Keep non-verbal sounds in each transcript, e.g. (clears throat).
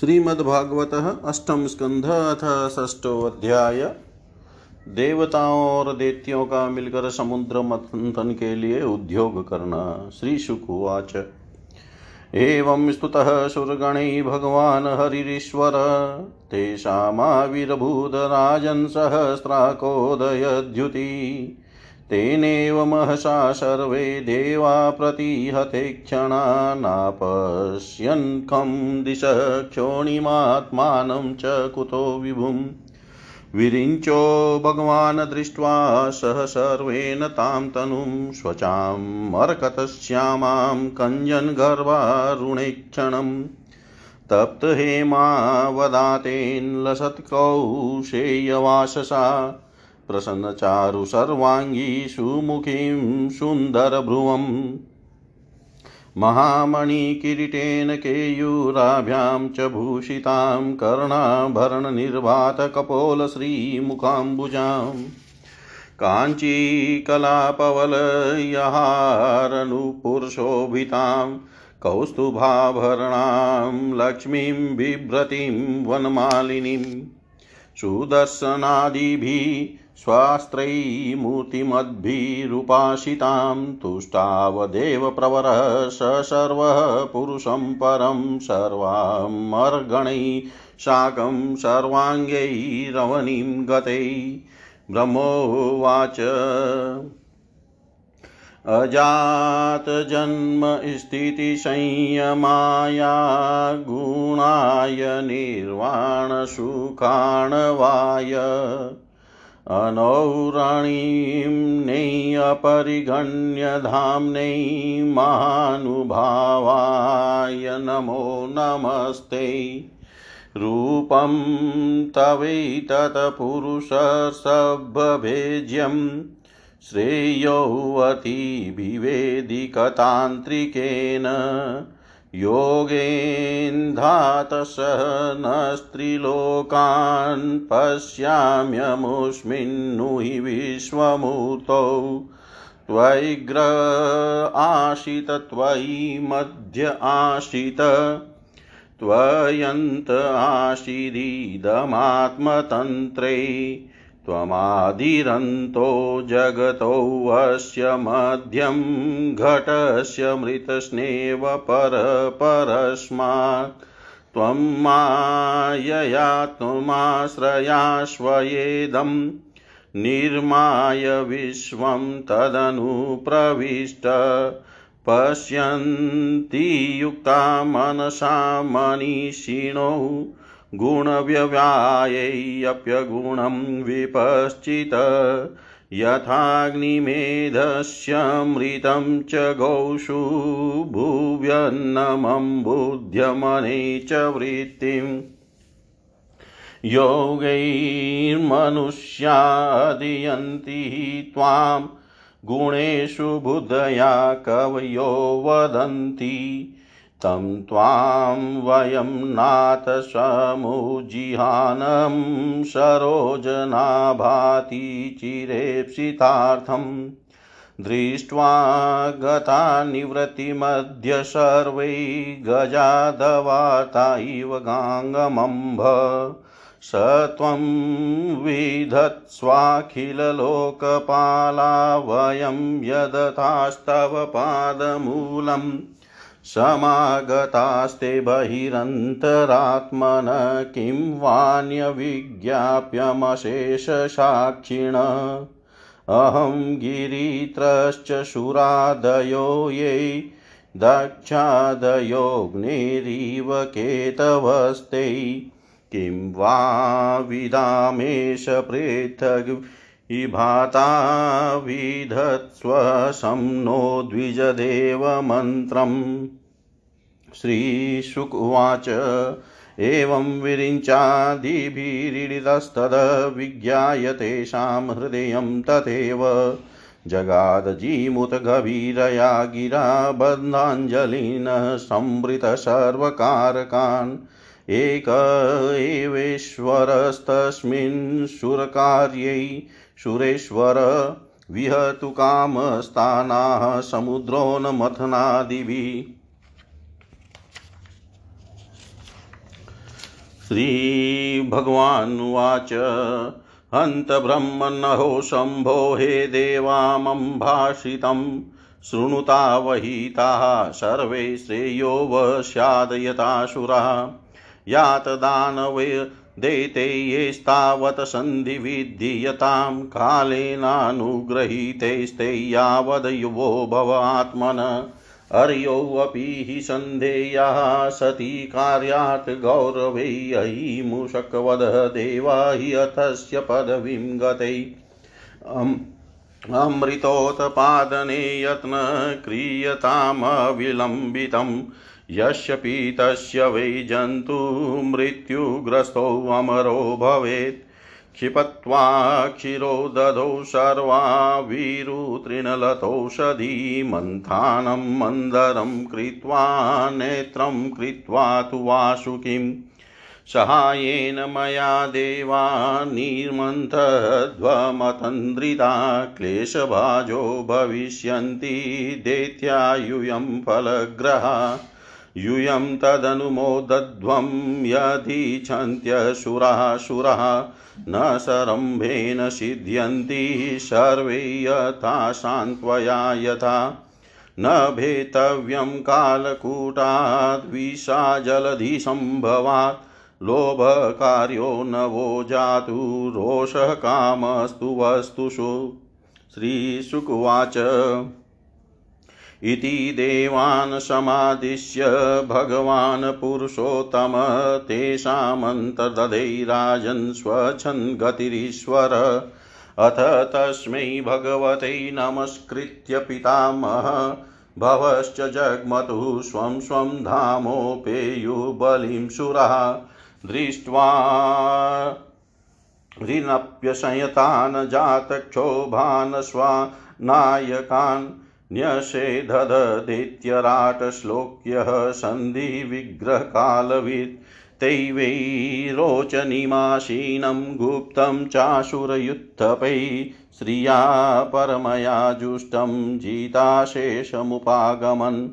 श्रीमद्भागवत अष्टम स्कंध अथ षष्ठो अध्याय। देवताओं और दैत्यों का मिलकर समुद्र मंथन के लिए उद्योग करना। श्री शुकुवाच एवं स्तुतः सुरगणैः भगवान् हरिरीश्वर। तेषामाविर्भूतराजन् सहस्राकोदयद्युति। तेनेव महसा सर्वे देवा प्रतिहते क्षणा नापश्यन् खं दिश क्षोणिमात्मानं च कुतो विभुम्। विरिञ्चो भगवान् दृष्ट्वा सह सर्वेण तां तनुं स्वचां मर्कतश्यामां कञ्जन्गर्वारुणेक्षणम् तप्तहेमावदातेन लसत्कौशेयवाससा प्रसन्नचारु सर्वाङ्गी सुमुखीं सुन्दरभ्रुवम्। महामणिकिरीटेन केयूराभ्यां च भूषितां कर्णाभरणनिर्वातकपोलश्रीमुखाम्बुजाम्। काञ्चीकलापवलयहारनुपुरुषोभितां कौस्तुभाभरणां लक्ष्मीं बिभ्रतीं वनमालिनीं। सुदर्शनादिभिः स्वास्त्रैमूर्तिमद्भिरुपासितां तुष्टावदेव प्रवरः स सर्वः पुरुषं परं सर्वामर्गणैः साकं सर्वाङ्गैरवनीं गतै। ब्रह्मोवाच। अजातजन्मस्थितिसंयमाया गुणाय निर्वाणसुखाणवाय। अनौरणीम्नेऽपरिगण्यधाम्नै महानुभावाय नमो नमस्ते। रूपं तवैतत्पुरुषसभ्यभेज्यं श्रेयोऽतिभिवेदिकतान्त्रिकेन योगेन्धातसहनस्त्रिलोकान् पश्याम्यमुष्मिन्नु हि विश्वमूर्तौ त्वयिग्र आशित त्वयि मध्य आशित। त्वयन्त आशिदिदमात्मतन्त्रे त्वमादिरन्तो जगतोऽस्य मध्यं घटस्य मृतस्नेव परपरस्मात्। त्वं मायया त्वमाश्रयाश्वयेदं निर्माय विश्वं तदनुप्रविष्ट। पश्यन्ति युक्ता मनसा मनीषिणो गुणव्यव्यायैप्यगुणं विपश्चित। यथाग्निमेधस्यमृतं च गौषु भुव्यन्नमम्बुध्यमने च वृत्तिम् योगैर्मनुष्यादियन्ति त्वां गुणेषु बुद्धया कवयो वदन्ति। तं त्वां वयं नाथ समुजिहानं सरोजनाभाति चिरेप्सितार्थम् दृष्ट्वा गता निवृत्तिमध्य सर्वै गजादवाता इव गाङ्गमम्भ स त्वं विधत्स्वाखिललोकपाला वयं यदथास्तव पादमूलम् समागतास्ते बहिरन्तरात्मन किं वान्यविज्ञाप्यमशेषसाक्षिण? अहं गिरित्रश्च शूरादयो ये, दक्षादयोऽग्निरिव केतवस्ते। किं वा विदामेश पृथग् विभाता विधत्स्वशं नो द्विजदेवमन्त्रम्? श्रीशुक उवाच एवं विरिञ्चादिभिरीडितस्तद विज्ञाय तेषां हृदयं तथैव। जगादजीमुतगभीरया गिरा बन्धाञ्जलिनः संवृतसर्वकारकान् एक एवेश्वरस्तस्मिन् सुरकार्यै सुरेश्वर विहतु कामस्थानाः समुद्रोन्मथनादिभिः। श्रीभगवानुवाच। हन्त ब्रह्मन्नहो शम्भो हे देवामं भाषितम् शृणुतावहिताः सर्वे श्रेयो वस्यादयतासुराः यातदानवे दैते येस्तावत् सन्धिविधीयतां कालेनानुगृहीतैस्ते यावद् युवो भव आत्मन। अर्योऽपि हि सन्धेयाः सती कार्यात् गौरवै अयि मूषकवध देवा हि अथस्य पदवीं गतै। अमृतोत्पादने यत्न क्रियतामविलम्बितं यस्य पीतस्य वै जन्तु मृत्युग्रस्तोऽमरो भवेत्। क्षिपत्वा क्षिरो दधौ सर्वा वीरुतृणलतौषधी मन्थानं मन्दरं कृत्वा नेत्रं कृत्वा तु वासुकिम् सहायेन मया देवा निर्मन्थध्वमतन्द्रिता क्लेशभाजो भविष्यन्ति दैत्यायुयं फलग्रहा। यूयं तदनुमोदध्वं यदीच्छन्त्यसुराः सुराः न सरम्भेन सिद्ध्यन्ति सर्वे यथा सान्त्वया यथा न भेतव्यं कालकूटाद्विषा जलधिसम्भवात् लोभकार्यो नवो जातु रोषः कामस्तु वस्तुषु। श्रीशुकुवाच इति देवान् समादिश्य भगवान् पुरुषोत्तम, तेषामन्तर्दधे राजन् स्वच्छन् गतिरीश्वर। अथ तस्मै भगवते नमस्कृत्य पितामह, भवश्च जग्मतु स्वं स्वं धामोपेयुबलिं सुरः। दृष्ट्वा ऋणप्यशयतान् जातक्षोभान्, स्वानायकान् न्यषेधददैत्यराटश्लोक्यः सन्धिविग्रहकालवित् तैवै रोचनिमाशीनं गुप्तं चाशुरयुत्थपै श्रिया परमया जुष्टं जिताशेषमुपागमन्।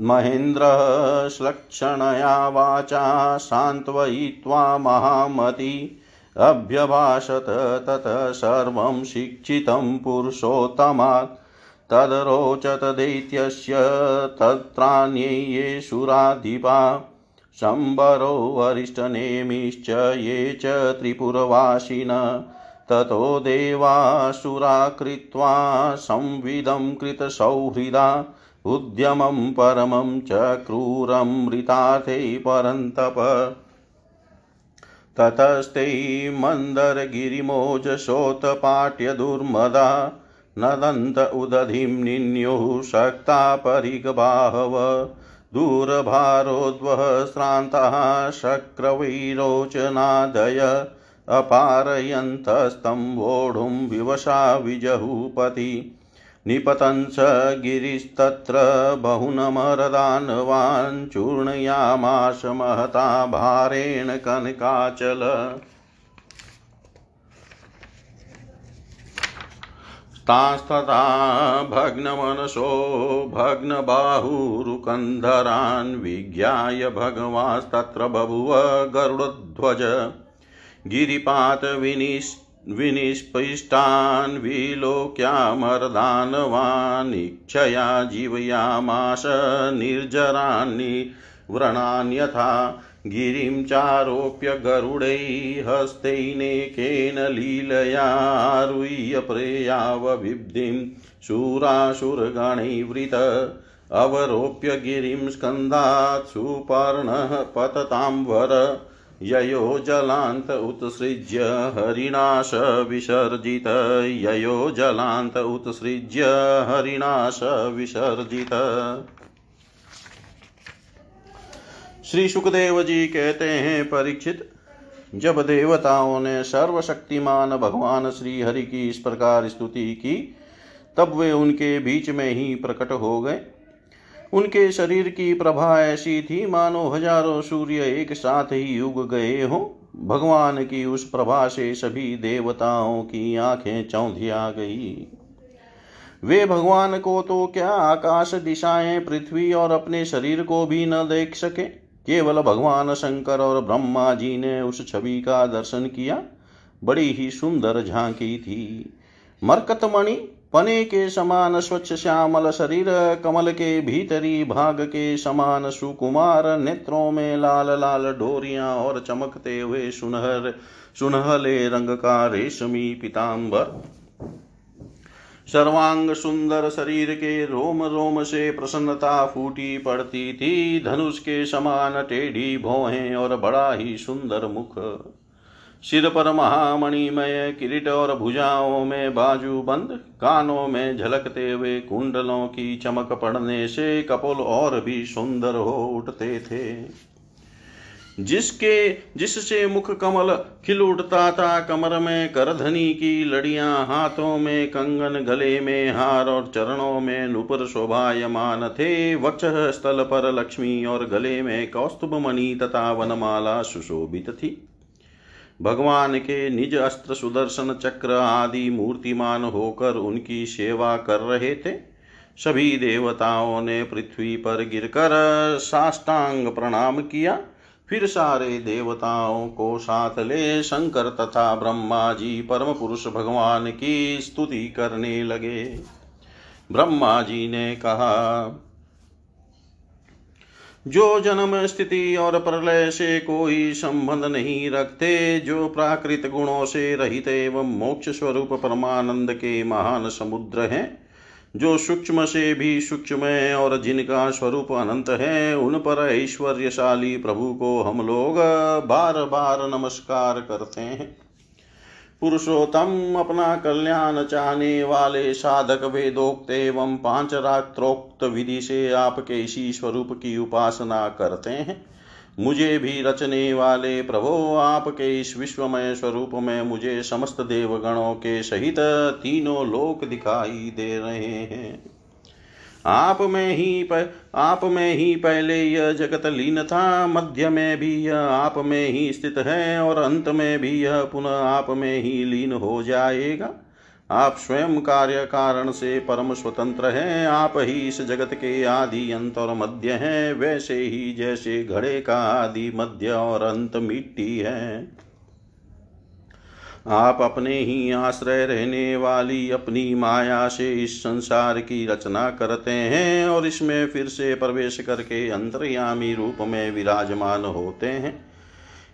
महेन्द्रः श्लक्षणया वाचा सान्त्वयित्वा महामती अभ्यभाषत ततः सर्वं शिक्षितं पुरुषोत्तमात्। तदरोचत दैत्यस्य तत्रान्ये ये सुराधिपा, शम्बरो वरिष्ठनेमिश्च ये च त्रिपुरवासिन, ततो देवासुरा कृत्वा संविदं कृतसौहृदा, उद्यमं परमं च क्रूरमृतार्थे परन्तप। ततस्ते मन्दरगिरिमोजशोतपाट्यदुर्मदा नदन्त उदधिं निन्युः शक्ता परिगबाहव। दूरभारोद्वः श्रान्ताः शक्रवैरोचनादय। अपारयन्तस्तं वोढुं विवशा विजहुपति। निपतंस गिरिस्तत्र बहुनमरदानवान्। चूर्णयामाश महता भारेण कनकाचल। भग्नमनसो भग्नबाहुरुकन्धरान् विज्ञाय भगवास्तत्र बभुव गरुडध्वज। गिरिपातविनिस् विनिष्पिष्टान् विलोक्यामर्दानवान् इच्छया जीवयामास निर्जरान्नि व्रणान्यथा गिरिं चारोप्य गरुडैः हस्तैनेकेन लीलयारुह्य प्रेयावभिब्धिं शूराशुरगणैवृत अवरोप्य गिरिं स्कन्धात् सुपर्णः पतताम्बर ययो जलान्त उत्सृज्य हरिणाश विसर्जित ययो जलान्त उत्सृज्य हरिणाश विसर्जित श्री सुखदेव जी कहते हैं, परीक्षित, जब देवताओं ने सर्वशक्तिमान भगवान श्री हरि की इस प्रकार स्तुति की, तब वे उनके बीच में ही प्रकट हो गए। उनके शरीर की प्रभा ऐसी थी, मानो हज़ारों सूर्य एक साथ ही उग गए हो। भगवान की उस प्रभा से सभी देवताओं की आँखें चौंधिया गई। वे भगवान को तो क्या आकाश दिशाएँ, पृथ्वी और अपने शरीर को भी न देख सके? केवल भगवान शंकर और ब्रह्मा जी ने उस छवि का दर्शन किया। बड़ी ही सुंदर झांकी थी। मरकतमणि पने के समान स्वच्छ श्यामल शरीर, कमल के भीतरी भाग के समान सुकुमार, नेत्रों में लाल लाल डोरियाँ और चमकते हुए सुनहर, सुनहले रंग का रेशमी पिताम्बर सर्वांग सुंदर शरीर के रोम रोम से प्रसन्नता फूटी पड़ती थी। धनुष के समान टेढ़ी भौहें और बड़ा ही सुंदर मुख। सिर पर महामणिमय किरीट और भुजाओं में बाजू बंद, कानों में झलकते हुए कुंडलों की चमक पड़ने से कपोल और भी सुंदर हो उठते थे। जिसके, जिससे मुख कमल खिल उठता था, कमर में करधनी की लड़ियाँ, हाथों में कंगन, गले में हार और चरणों में नुपुर शोभायमान थे। वक्ष स्थल पर लक्ष्मी और गले में कौस्तुभ मणि तथा वनमाला सुशोभित थी। भगवान के निज अस्त्र सुदर्शन चक्र आदि मूर्तिमान होकर उनकी सेवा कर रहे थे। सभी देवताओं ने पृथ्वी पर गिरकर साष्टांग प्रणाम किया। फिर सारे देवताओं को साथ ले शंकर तथा ब्रह्मा जी परम पुरुष भगवान की स्तुति करने लगे। ब्रह्मा जी ने कहा, जो जन्म स्थिति और प्रलय से कोई संबंध नहीं रखते, जो प्राकृत गुणों से रहित एवं मोक्ष स्वरूप परमानंद के महान समुद्र हैं जो सूक्ष्म से भी सूक्ष्म है और जिनका स्वरूप अनंत है, उन पर ऐश्वर्यशाली प्रभु को हम लोग बार बार नमस्कार करते हैं। पुरुषोत्तम अपना कल्याण चाहने वाले साधक वेदोक्त एवं पाँच रात्रोक्त विधि से आपके इसी स्वरूप की उपासना करते हैं। मुझे भी रचने वाले प्रभो आपके इस विश्वमय स्वरूप में मुझे समस्त देवगणों के सहित तीनों लोक दिखाई दे रहे हैं। आप में ही प, आप में ही पहले यह जगत लीन था मध्य में भी यह आप में ही स्थित है और अंत में भी यह पुनः आप में ही लीन हो जाएगा। आप स्वयं कार्य कारण से परम स्वतंत्र हैं, आप ही इस जगत के आदि अंत और मध्य हैं, वैसे ही जैसे घड़े का आदि मध्य और अंत मिट्टी है। आप अपने ही आश्रय रहने वाली अपनी माया से इस संसार की रचना करते हैं और इसमें फिर से प्रवेश करके अंतर्यामी रूप में विराजमान होते हैं।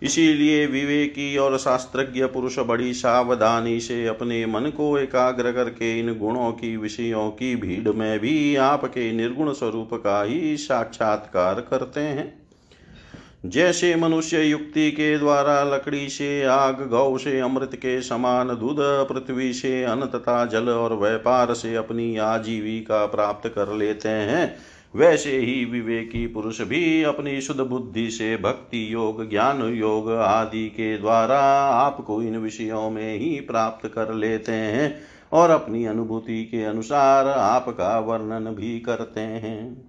इसीलिए विवेकी और शास्त्रज्ञ पुरुष बड़ी सावधानी से अपने मन को एकाग्र करके इन गुणों की, विषयों की भीड़ में भी आपके निर्गुण स्वरूप का ही साक्षात्कार करते हैं। जैसे मनुष्य युक्ति के द्वारा लकड़ी से, आग गौ से, अमृत के समान दूध, पृथ्वी से अन्न तथा जल और व्यापार से अपनी आजीविका प्राप्त कर लेते हैं वैसे ही विवेकी पुरुष भी अपनी शुद्ध बुद्धि से भक्ति योग, ज्ञान योग आदि के द्वारा आपको इन विषयों में ही प्राप्त कर लेते हैं और अपनी अनुभूति के अनुसार आपका वर्णन भी करते हैं।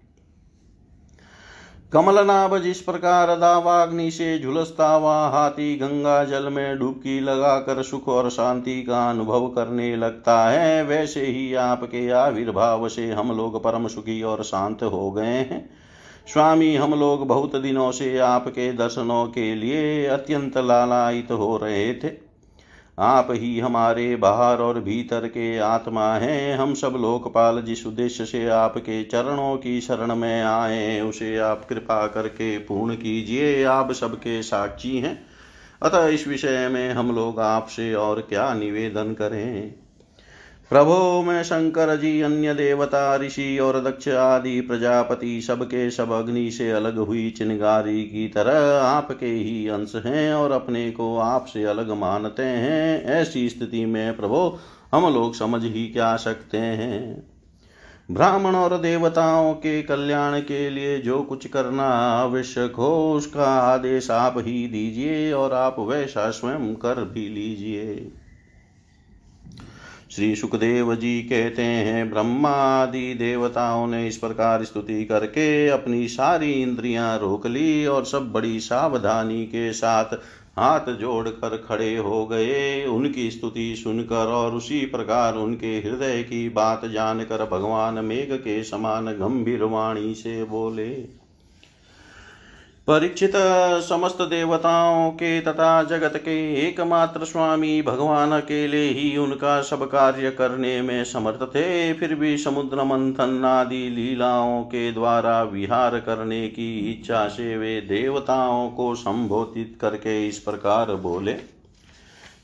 कमलनाभ जिस प्रकार दावाग्नि से झुलसता हुआ हाथी गंगा जल में डुबकी लगाकर सुख और शांति का अनुभव करने लगता है। वैसे ही आपके आविर्भाव से हम लोग परम सुखी और शांत हो गए हैं। स्वामी, हम लोग बहुत दिनों से आपके दर्शनों के लिए अत्यंत लालायित हो रहे थे। आप ही हमारे बाहर और भीतर के आत्मा हैं। हम सब लोकपाल जिस उद्देश्य से आपके चरणों की शरण में आए, उसे आप कृपा करके पूर्ण कीजिए। आप सबके साक्षी हैं। अतः इस विषय में हम लोग आपसे और क्या निवेदन करें? प्रभो मैं शंकर जी, अन्य देवता, ऋषि और दक्ष आदि प्रजापति सबके सब अग्नि से अलग हुई चिनगारी की तरह आपके ही अंश हैं और अपने को आपसे अलग मानते हैं। ऐसी स्थिति में प्रभो, हम लोग समझ ही क्या सकते हैं। ब्राह्मण और देवताओं के कल्याण के लिए जो कुछ करना आवश्यक हो, उसका आदेश आप ही दीजिए और आप वैसा स्वयं कर भी लीजिए। श्री सुखदेव जी कहते हैं, ब्रह्मादि देवताओं ने इस प्रकार स्तुति करके अपनी सारी इंद्रियाँ रोक ली और सब बड़ी सावधानी के साथ हाथ जोड़कर खड़े हो गए। उनकी स्तुति सुनकर और उसी प्रकार उनके हृदय की बात जानकर भगवान मेघ के समान गंभीर वाणी से बोले परीक्षित समस्त देवताओं के तथा जगत के एकमात्र स्वामी भगवान अकेले ही उनका सब कार्य करने में समर्थ थे, फिर भी समुद्र मंथन आदि लीलाओं के द्वारा विहार करने की इच्छा से वे देवताओं को संबोधित करके इस प्रकार बोले।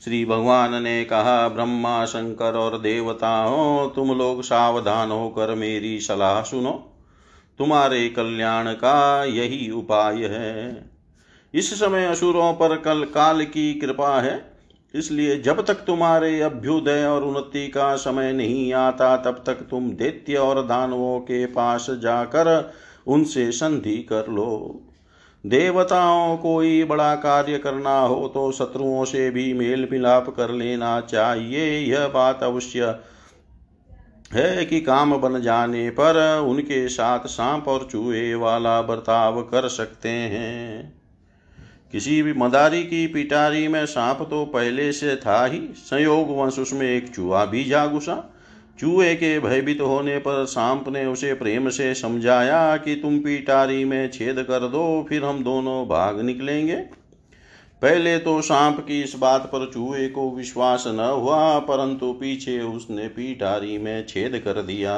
श्री भगवान ने कहा, ब्रह्मा, शंकर और देवताओं, तुम लोग सावधान होकर मेरी सलाह सुनो। तुम्हारे कल्याण का यही उपाय है। इस समय असुरों पर कल काल की कृपा है, इसलिए जब तक तुम्हारे अभ्युदय और उन्नति का समय नहीं आता, तब तक तुम दैत्य और दानवों के पास जाकर उनसे संधि कर लो। देवताओं कोई बड़ा कार्य करना हो तो शत्रुओं से भी मेल मिलाप कर लेना चाहिए, यह बात अवश्य है कि काम बन जाने पर उनके साथ सांप और चूहे वाला बर्ताव कर सकते हैं। किसी भी मदारी की पिटारी में सांप तो पहले से था ही। संयोग वंश उसमें एक चूहा भी जा घुसा चूहे के भयभीत होने पर सांप ने उसे प्रेम से समझाया कि तुम पिटारी में छेद कर दो, फिर हम दोनों भाग निकलेंगे। पहले तो सांप की इस बात पर चूहे को विश्वास न हुआ, परंतु पीछे उसने पीटारी में छेद कर दिया।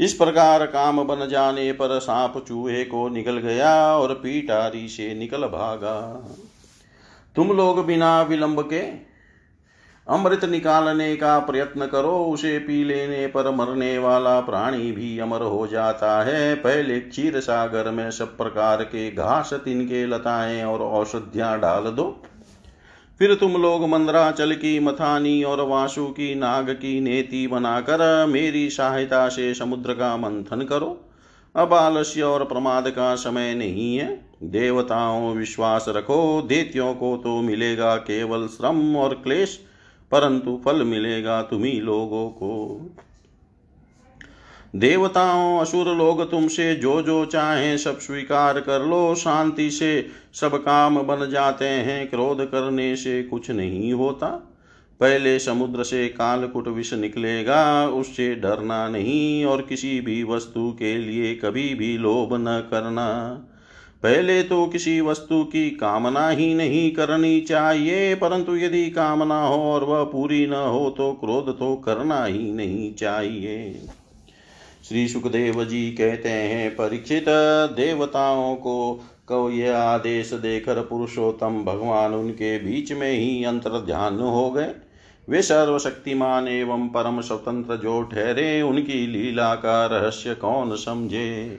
इस प्रकार काम बन जाने पर सांप चूहे को निकल गया और पीटारी से निकल भागा। तुम लोग बिना विलंब के अमृत निकालने का प्रयत्न करो, उसे पी लेने पर मरने वाला प्राणी भी अमर हो जाता है। पहले क्षीर सागर में सब प्रकार के घास, तिनके लताएँ और औषधियाँ डाल दो। फिर तुम लोग मंदराचल की मथानी और वासु की नाग की नेति बनाकर मेरी सहायता से समुद्र का मंथन करो। अब आलस्य और प्रमाद का समय नहीं है। देवताओं, विश्वास रखो, देत्यों को तो मिलेगा केवल श्रम और क्लेश। परंतु फल मिलेगा तुम्ही लोगों को। देवताओं, असुर लोग तुमसे जो जो चाहे सब स्वीकार कर लो, शांति से सब काम बन जाते हैं, क्रोध करने से कुछ नहीं होता। पहले समुद्र से कालकुट विष निकलेगा, उससे डरना नहीं, और किसी भी वस्तु के लिए कभी भी लोभ न करना। पहले तो किसी वस्तु की कामना ही नहीं करनी चाहिए, परंतु यदि कामना हो और वह पूरी न हो तो क्रोध तो करना ही नहीं चाहिए। श्री सुखदेव जी कहते हैं, परीक्षित देवताओं को को यह आदेश देकर पुरुषोत्तम भगवान उनके बीच में ही अंतर ध्यान हो गए। वे सर्वशक्तिमान एवं परम स्वतंत्र जो ठहरे, उनकी लीला का रहस्य कौन समझे?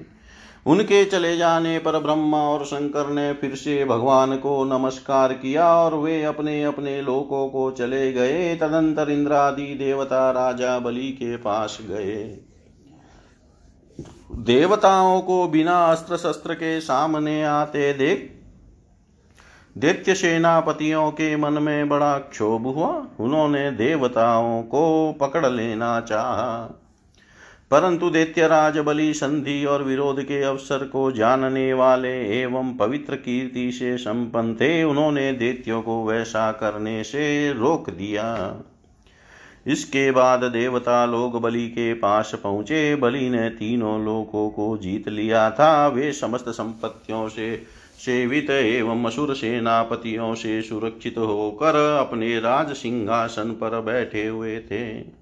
उनके चले जाने पर ब्रह्मा और शंकर ने फिर से भगवान को नमस्कार किया और वे अपने अपने लोकों को चले गए। तदंतर इंद्रादि देवता राजा बलि के पास गए। देवताओं को बिना अस्त्र शस्त्र के सामने आते देख दैत्य सेनापतियों के मन में बड़ा क्षोभ हुआ। उन्होंने देवताओं को पकड़ लेना चाहा। परंतु दैत्यराज बलि संधि और विरोध के अवसर को जानने वाले एवं पवित्र कीर्ति से संपन्न थे, उन्होंने दैत्यों को वैसा करने से रोक दिया। इसके बाद देवता लोग बलि के पास पहुँचे। बलि ने तीनों लोगों को जीत लिया था। वे समस्त संपत्तियों से सेवित एवं असुर सेनापतियों से सुरक्षित होकर अपने राज सिंहासन पर बैठे हुए थे।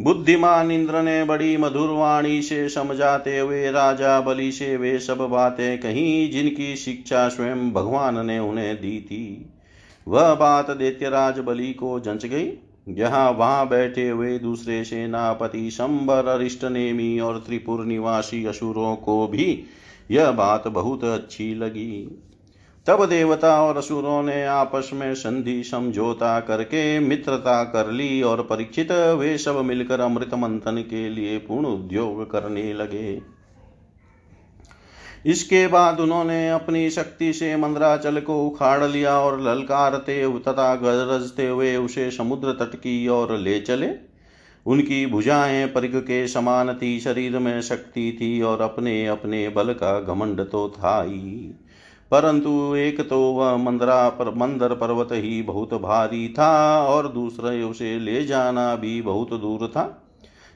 बुद्धिमान इंद्र ने बड़ी मधुर वाणी से समझाते हुए राजा बलि से वे सब बातें कही जिनकी शिक्षा स्वयं भगवान ने उन्हें दी थी। वह बात दैत्यराज बलि को जंच गई। जहाँ वहाँ बैठे हुए दूसरे सेनापति शंबर अरिष्ट नेमी और त्रिपुर निवासी असुरों को भी यह बात बहुत अच्छी लगी। तब देवता और असुरों ने आपस में संधि, समझौता करके मित्रता कर ली और परीक्षित वे सब मिलकर अमृत मंथन के लिए पूर्ण उद्योग करने लगे। इसके बाद उन्होंने अपनी शक्ति से मंद्राचल को उखाड़ लिया और ललकारते तथा गरजते हुए उसे समुद्र तट की ओर ले चले। उनकी भुजाएँ परिग के समान थी, शरीर में शक्ति थी और अपने अपने बल का घमंड तो था ही। परंतु एक तो वह मंदरा पर, मंदर पर्वत ही बहुत भारी था और दूसरे उसे ले जाना भी बहुत दूर था।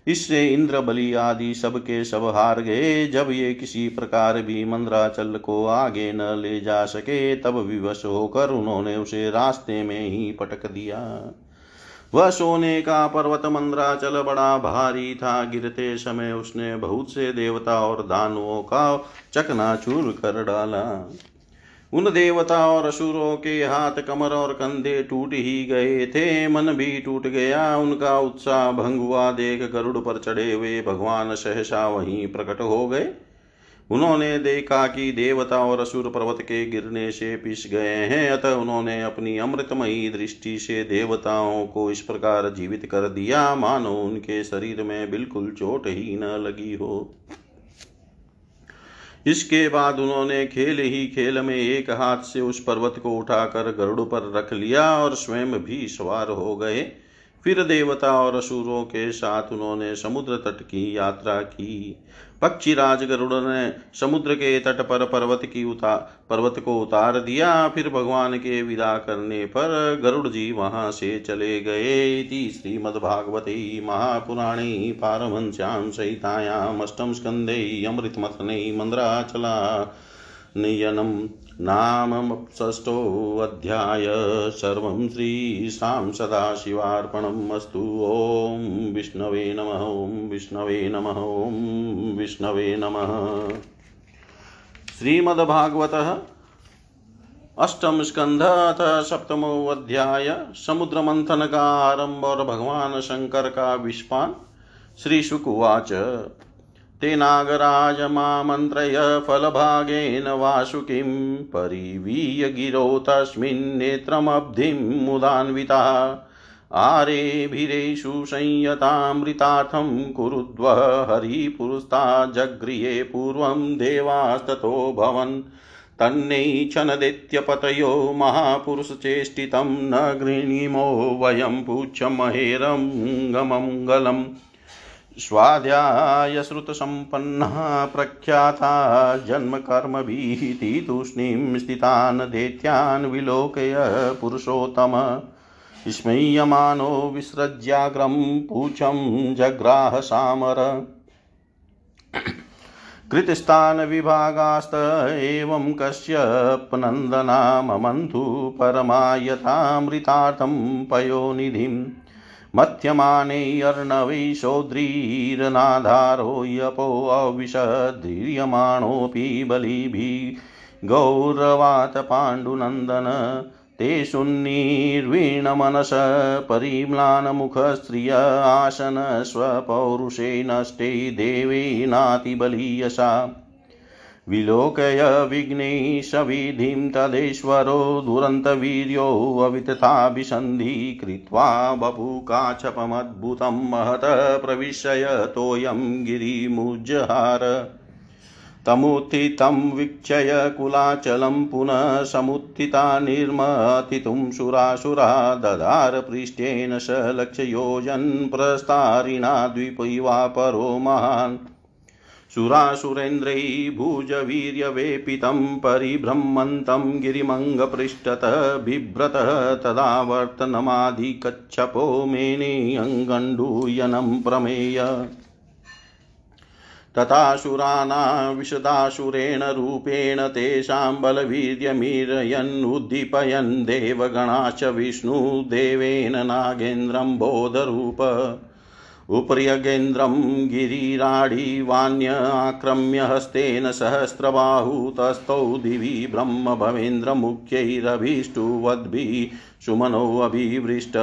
इससे इंद्र बलि आदि सबके सब हार गए। जब ये किसी प्रकार भी मंदराचल को आगे न ले जा सके, तब विवश होकर उन्होंने उसे रास्ते में ही पटक दिया। वह सोने का पर्वत मंद्राचल बड़ा भारी था। गिरते समय उसने बहुत से देवता और दानवों का चकनाचूर कर डाला। उन देवता और असुरों के हाथ कमर और कंधे टूट ही गए थे, मन भी टूट गया। उनका उत्साह भंग हुआ। देख गरुड़ पर चढ़े हुए भगवान सहसा वहीं प्रकट हो गए। उन्होंने देखा कि देवता और असुर पर्वत के गिरने से पिस गए हैं। अतः उन्होंने अपनी अमृतमयी दृष्टि से देवताओं को इस प्रकार जीवित कर दिया। मानो उनके शरीर में बिल्कुल चोट ही न लगी हो। इसके बाद उन्होंने खेल ही खेल में एक हाथ से उस पर्वत को उठाकर गरुड़ पर रख लिया और स्वयं भी सवार हो गए। फिर देवता और असुरों के साथ उन्होंने समुद्र तट की यात्रा की। पक्षीराज गरुड़ ने समुद्र के तट पर पर्वत की उतार पर्वत को उतार दिया। फिर भगवान के विदा करने पर गरुड़ जी वहाँ से चले गए। श्रीमद्भागवते महापुराणे पारमश्याम सहितायाम अष्टम स्कंदे अमृतमथने मंद्राचला। नियनम नाम षष्ठोऽध्याय सर्वं श्रीशां सदाशिवार्पणम् अस्तु। ॐ विष्णवे नमः, ॐ विष्णवे नमः, ॐ विष्णवे नमः। श्रीमद्भागवतः अष्टम स्कंध अथ सप्तमो अध्याय। समुद्र मंथन का आरंभ और भगवान शंकर का विष्पान। श्री शुकुवाच ते नागराज मामन्त्रय फलभागेन वासुकिं परिवीय गिरो तस्मिन्नेत्रमब्धिं मुदान्विता। आरेभिरेषु संयतामृतार्थं कुरुद्व हरिपुरुस्ताजगृहे पूर्वं देवास्ततो भवन्। तन्नैच्छनदैत्यपतयो महापुरुषचेष्टितं न गृणीमो वयं पुच्छमहेरं गमङ्गलम् स्वाध्यायश्रुतसम्पन्नः प्रख्याता जन्मकर्मभिः स्थितान् दैत्यान् विलोकय पुरुषोत्तम। स्मयमानो विसृज्याग्रं पूछं जग्राह सामर। कृतस्थानविभागास्त एवं कश्यपनन्दना ममन्थु परमायतामृतार्थं पयोनिधिम् मथ्यमाने अर्णवै सौद्रीरनाधारो यपोऽविशद्रीयमाणोऽपि बलिभिः गौरवात् पाण्डुनन्दन ते शून्यैर्वीणमनस परिम्लानमुखस्त्रिय आसन स्वपौरुषे नष्टे देवे नातिबलीयसा। विलोकय विघ्नेशविधिं तदेश्वरो दुरन्तवीर्योऽवितथाभिसन्धि कृत्वा बभूकाक्षपमद्भुतं महत प्रविशय तोयं गिरिमुज्जहार। तमुत्थितं वीक्षय कुलाचलं पुनः समुत्थिता निर्मथितुं सुरासुरा ददार पृष्ठेन स लक्ष्ययोजन् प्रस्तारिणा द्विपैवा महान्। सुरासुरेन्द्रै भुजवीर्यवेपितं परिभ्रमन्तं गिरिमङ्गपृष्ठतः बिभ्रतः तदावर्तनमाधिकच्छपो मेनेऽङ्गण्डूयनं प्रमेय। तथासुराना विशदासुरेण रूपेण तेषां बलवीर्यमीरयन्नुद्दीपयन् देवगणाश्च विष्णुदेवेन नागेन्द्रं बोधरूप। उपर्यगेन्द्रं गिरिराडिवान्य आक्रम्य हस्तेन सहस्रबाहुतस्थौ दिवि ब्रह्मभवेन्द्रमुख्यैरभीष्टुवद्भिः सुमनोऽभिवृष्ट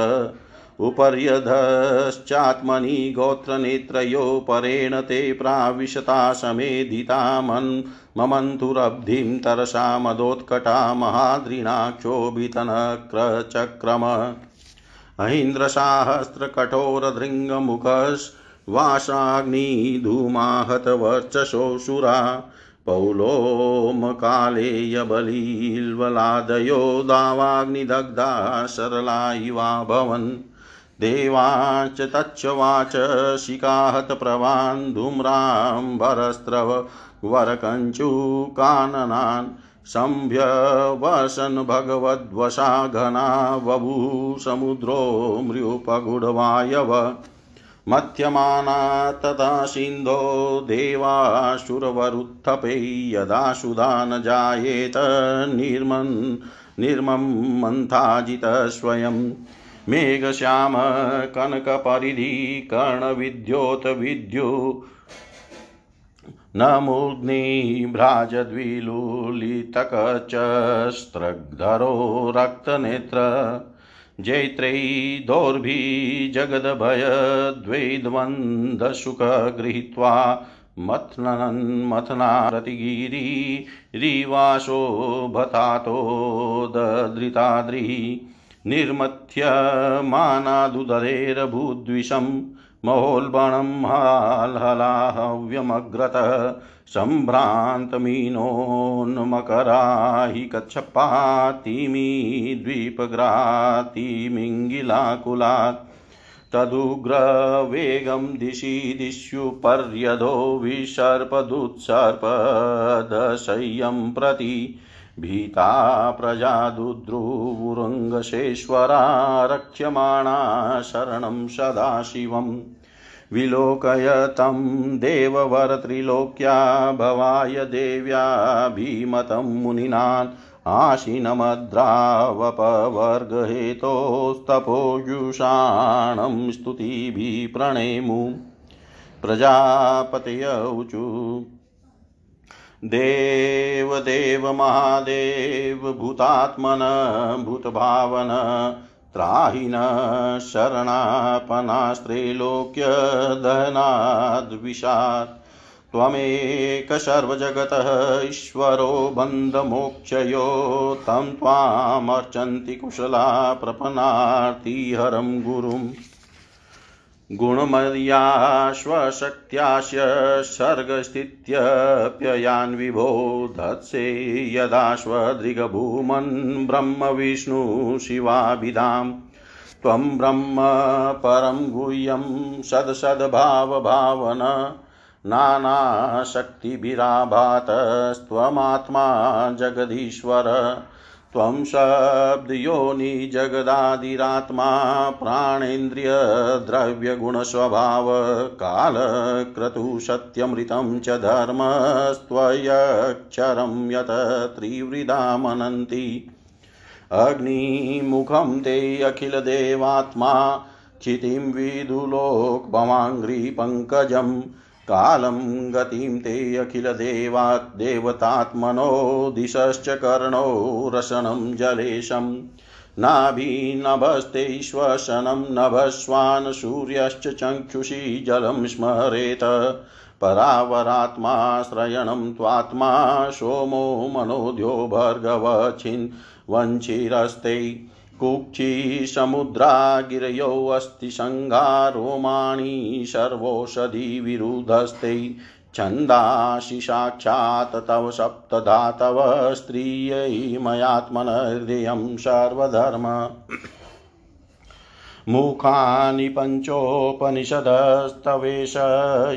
उपर्यधश्चात्मनि गोत्रनेत्रयो परेण ते प्राविशता समेधिता मन् ममन्थुरब्धिं तरसा मदोत्कटा महाद्रिणाक्षोभितनक्रचक्रम ऐन्द्रसाहस्रकठोरधृङ्गमुखश्वासाग्निधूमाहतवर्चसोऽसुरा पौलोमकालेयबलील्वलादयो दावाग्निदग्धा सरला इवाभवन् देवाच तच्च वाच शिकाहतप्रवान् धूम्राम्बरस्रव वरकञ्चुकाननान् सम्भ्यवसन् भगवद्वशा घना बभू समुद्रो मृयुपगुढवायव। मथ्यमाना तथा सिन्धो देवासुरवरुत्थपे यदा सुधा न जायेत निर्मन् निर्मं मन्थाजितः स्वयं। मेघश्याम कनकपरिधि कर्णविद्योतविद्यु नमुग्निभ्राजद्विलुलितकचस्त्रग्धरो रक्तनेत्र जैत्रैदोर्भिजगदभयद्वैद्वन्द्वसुख गृहीत्वा मथनन्मथनारतिगिरिवासो भतातो दधृताद्रिः निर्मथ्यमानादुदरेरभूद्विषं महोल्बणं हाल्हलाहव्यमग्रतः सम्भ्रान्तमीनोन्मकरा हि कच्छपातिमी द्वीपग्रातिमिङ्गिलाकुलात् तदुग्रवेगं दिशि दिश्युपर्यधो विसर्पदुत्सर्पदशय्यं प्रति भीता प्रजा दुद्रुवुरङ्गशेश्वरा रक्ष्यमाणा शरणं सदाशिवम्। विलोकय तं देववरत्रिलोक्या भवाय देव्याभिमतं मुनिनान्। आशीनमद्रावपवर्गहेतोस्तपोयुषाणं स्तुतिभिः प्रणेमु। प्रजापतय ऊचु देवदेव महादेव, भूतात्मन, भूतभावन त्राहि न शरणापनास्त्रैलोक्यदहनाद्विषात् त्वमेक सर्वजगतः, ईश्वरो बन्धमोक्षयो तं त्वामर्चन्ति कुशला प्रपन्नार्तिहरं गुरुम्। गुणमर्याश्वशक्त्यास्य सर्गस्थित्यप्ययान् विभो धत्से यदाश्वदृगभूमन् ब्रह्मविष्णुशिवाभिधाम् त्वं ब्रह्म परं गुह्यं सदसद्भावभावन नानाशक्तिभिराभातस्त्वमात्मा जगदीश्वर त्वं शब्दयोनि जगदादिरात्मा प्राणेन्द्रियद्रव्यगुणस्वभाव कालक्रतु सत्यमृतं च धर्मस्त्वयक्षरं यत त्रिवृदामनन्ति। अग्निमुखं ते अखिलदेवात्मा क्षितिं विदुलोकभवाङ्घ्रिपङ्कजम् कालं गतिं ते अखिलदेवात् देवतात्मनो दिशश्च कर्णो रसनं जलेशम् नाभिनभस्ते श्वसनं नभस्वान् सूर्यश्च चक्षुषी जलं स्मरेत। परावरात्माश्रयणं त्वात्मा सोमो मनोद्यो भर्गवच्छिन् वञ्चिरस्ते। कुक्षिसमुद्रा गिरयोऽस्ति सङ्गारोमाणि सर्वोषधिविरुधस्ते छन्दासि साक्षात् तव सप्तधातव स्त्रियै मयात्मनहृदयं सर्वधर्म। मुखानि पञ्चोपनिषदस्तवेश,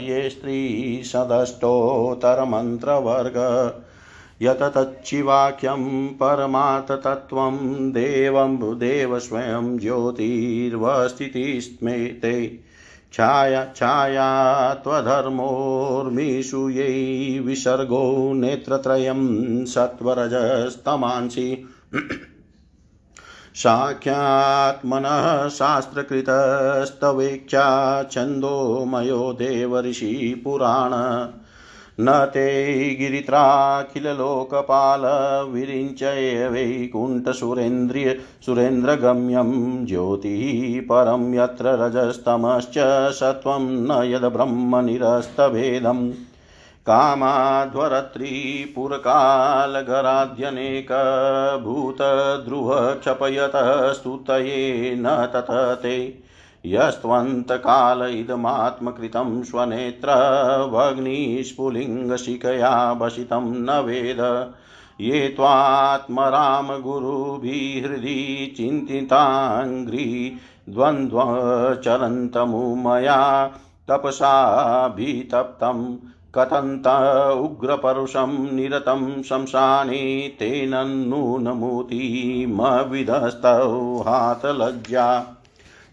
ये स्त्रीसदष्टोत्तरमन्त्रवर्ग यततच्छिवाख्यं परमार्थतत्त्वं देवं स्वयं ज्योतिर्वस्थितिस्मे ते छाया छाया त्वधर्मोर्मिषु यै विसर्गो नेत्रत्रयं सत्वरजस्तमांसि। (clears throat) साख्यात्मनः शास्त्रकृतस्तवेक्षा छन्दोमयो देवर्षिपुराण न ते गिरित्राखिलोकपाल विरिञ्चय वैकुण्ठसुरेन्द्रिय सुरेन्द्रगम्यं ज्योतिः परं यत्र रजस्तमश्च सत्वं न यद्ब्रह्मनिरस्तभेदम् कामाध्वरत्रिपुरकालगराध्यनेकभूतध्रुवक्षपयतस्तुतये न तत ते यस्त्वन्तकाल इदमात्मकृतं स्वनेत्र भग्निस्फुलिङ्गशिखया भसितं न वेद। ये त्वात्मरामगुरुभिहृदि चिन्तिताङ्घ्रि द्वन्द्वचरन्तमुमया तपसाभितप्तं कथन्त उग्रपरुषं निरतं शंसाने तेन नूनमूतिमविधस्तौ हातलज्जा।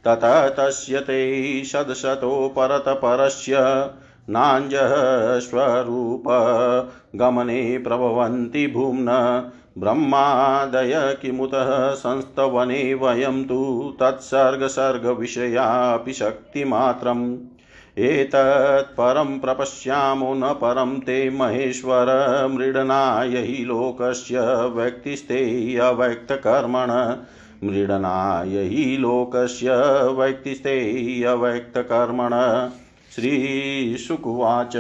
ततः तस्य ते सदशतो परतपरस्य नाञ्जः प्रभवन्ति भूम्न ब्रह्मादय किमुतः संस्तवने वयं तु तत्सर्गसर्गविषयापि शक्तिमात्रम्। एतत्परं प्रपश्यामो न परं ते महेश्वर मृडनाय हि लोकस्य व्यक्तिस्ते अव्यक्तकर्मण मृडनाय हि लोकस्य व्यक्तिस्ते अव्यक्तकर्मण श्रीशुकुवाच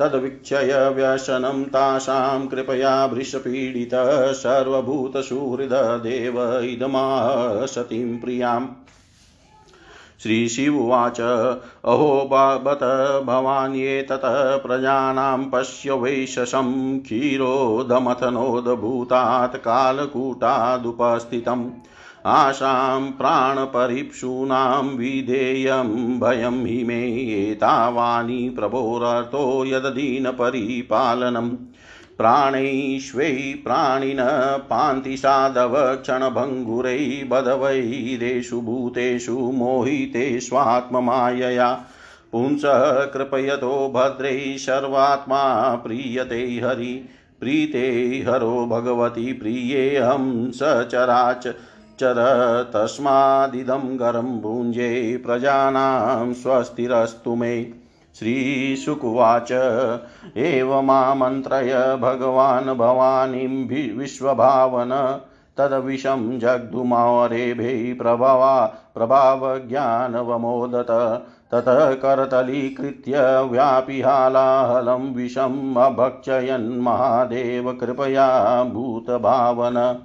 तद्वीक्षय व्यसनं तासां कृपया भृशपीडितः सर्वभूतसुहृददेव इदमाह सतीं प्रियाम् श्रीशिववाच अहो बत भवान् ये ततः प्रजानां पश्य वैशसं क्षीरोदमथनोदभूतात् कालकूटादुपस्थितम्। आशां प्राणपरीप्सूनां विधेयं भयं हि मे एतावानि प्रभोरतो यदधीनपरिपालनम् प्राणैश्वै प्राणिन पान्ति साधव क्षणभङ्गुरै बधवैरेषु भूतेषु मोहिते स्वात्ममायया। पुंसः कृपयतो भद्रै सर्वात्मा प्रीयते हरि, प्रीते हरो भगवती प्रियेऽहं सचराच चर तस्मादिदं गरं भुञ्जे प्रजानां स्वस्तिरस्तु मे। श्रीशुकुवाच। एवमामन्त्रय भगवान् भवानीं विश्वभावन। तद्विषं जग्धुमारेभे प्रभवा प्रभावज्ञानवमोदत ततः करतलीकृत्य व्यापिहालाहलं विषम् अभक्षयन् महादेव। कृपया भूतभावन।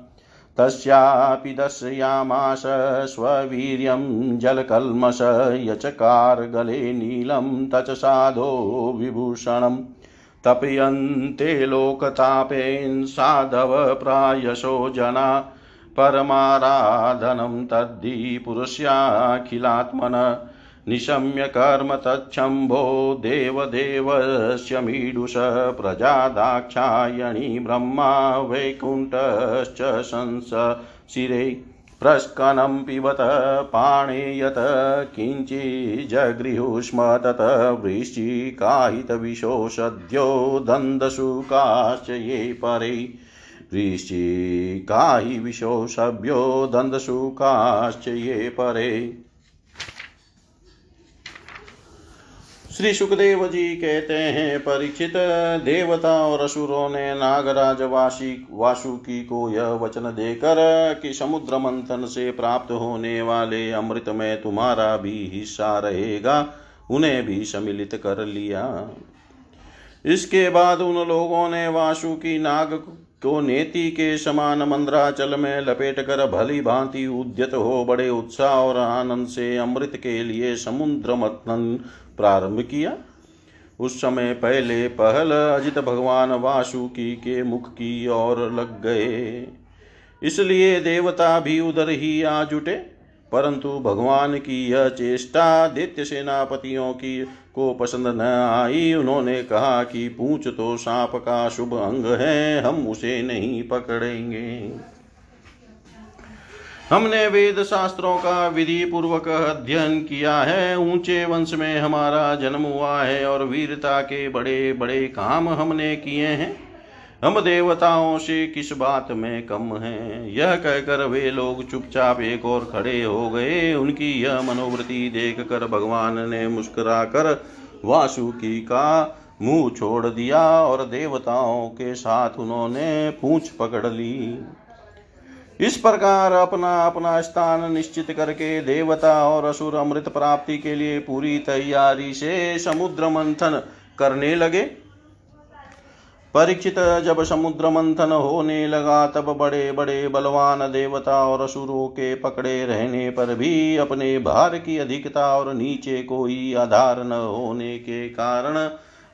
तस्यापि दर्शयामास स्ववीर्यं जलकल्मष यचकारगले नीलं तच साधो विभूषणम् तपयन्ते लोकतापेन् साधव प्रायशो जना। परमाराधनं तद्धि पुरुष्याखिलात्मन निशम्य कर्म तच्छम्भो देवदेवस्य मीडुष प्रजा दाक्षायणी ब्रह्मा वैकुण्ठश्च शंस शिरे प्रस्कनं पिबत पाणेयत किञ्चिजगृहुष्म तत वृश्चिकाहितविशो सद्यो दन्दशुकाश्च ये परे वृश्चिकाहि विशो सभ्यो दन्दशुकाश्च ये परे श्री सुखदेव जी कहते हैं, परीक्षित देवता और असुरों ने नागराज वासी, वासुकी को यह वचन देकर कि समुद्र मंथन से प्राप्त होने वाले अमृत में तुम्हारा भी हिस्सा रहेगा, उन्हें भी सम्मिलित कर लिया। इसके बाद उन लोगों ने वासुकी नाग को नेति के समान मंद्राचल में लपेट कर भली भांति उद्यत हो बड़े उत्साह और आनंद से अमृत के लिए समुद्र मंथन प्रारंभ किया। उस समय पहले पहल अजित भगवान वासुकी के मुख की ओर लग गए। इसलिए देवता भी उधर ही आ जुटे, परंतु भगवान की यह चेष्टा दैत्य सेनापतियों की को पसंद न आई। उन्होंने कहा कि पूछ तो सांप का शुभ अंग है, हम उसे नहीं पकड़ेंगे। हमने वेद शास्त्रों का विधि पूर्वक अध्ययन किया है। ऊँचे वंश में हमारा जन्म हुआ है और वीरता के बड़े बड़े काम हमने किए हैं। हम देवताओं से किस बात में कम हैं? यह कहकर वे लोग चुपचाप एक और खड़े हो गए। उनकी यह मनोवृत्ति देख कर भगवान ने मुस्कुरा कर वासुकी का मुँह छोड़ दिया और देवताओं के साथ उन्होंने पूछ पकड़ ली। इस प्रकार अपना अपना स्थान निश्चित करके देवता और असुर अमृत प्राप्ति के लिए पूरी तैयारी से समुद्र मंथन करने लगे। परीक्षित जब समुद्र मंथन होने लगा, तब बड़े बड़े बलवान देवता और असुरों के पकड़े रहने पर भी अपने भार की अधिकता और नीचे कोई आधार न होने के कारण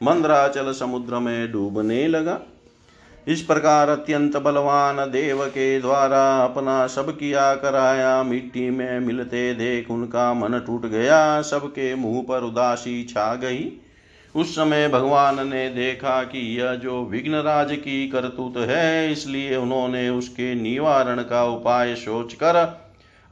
मंद्राचल समुद्र में डूबने लगा। इस प्रकार अत्यंत बलवान देव के द्वारा अपना सब किया कराया, मिट्टी में मिलते देख उनका मन टूट गया, सबके मुँह पर उदासी छा गई। उस समय भगवान ने देखा कि यह जो विघ्नराज की करतूत है, इसलिए उन्होंने उसके निवारण का उपाय सोचकर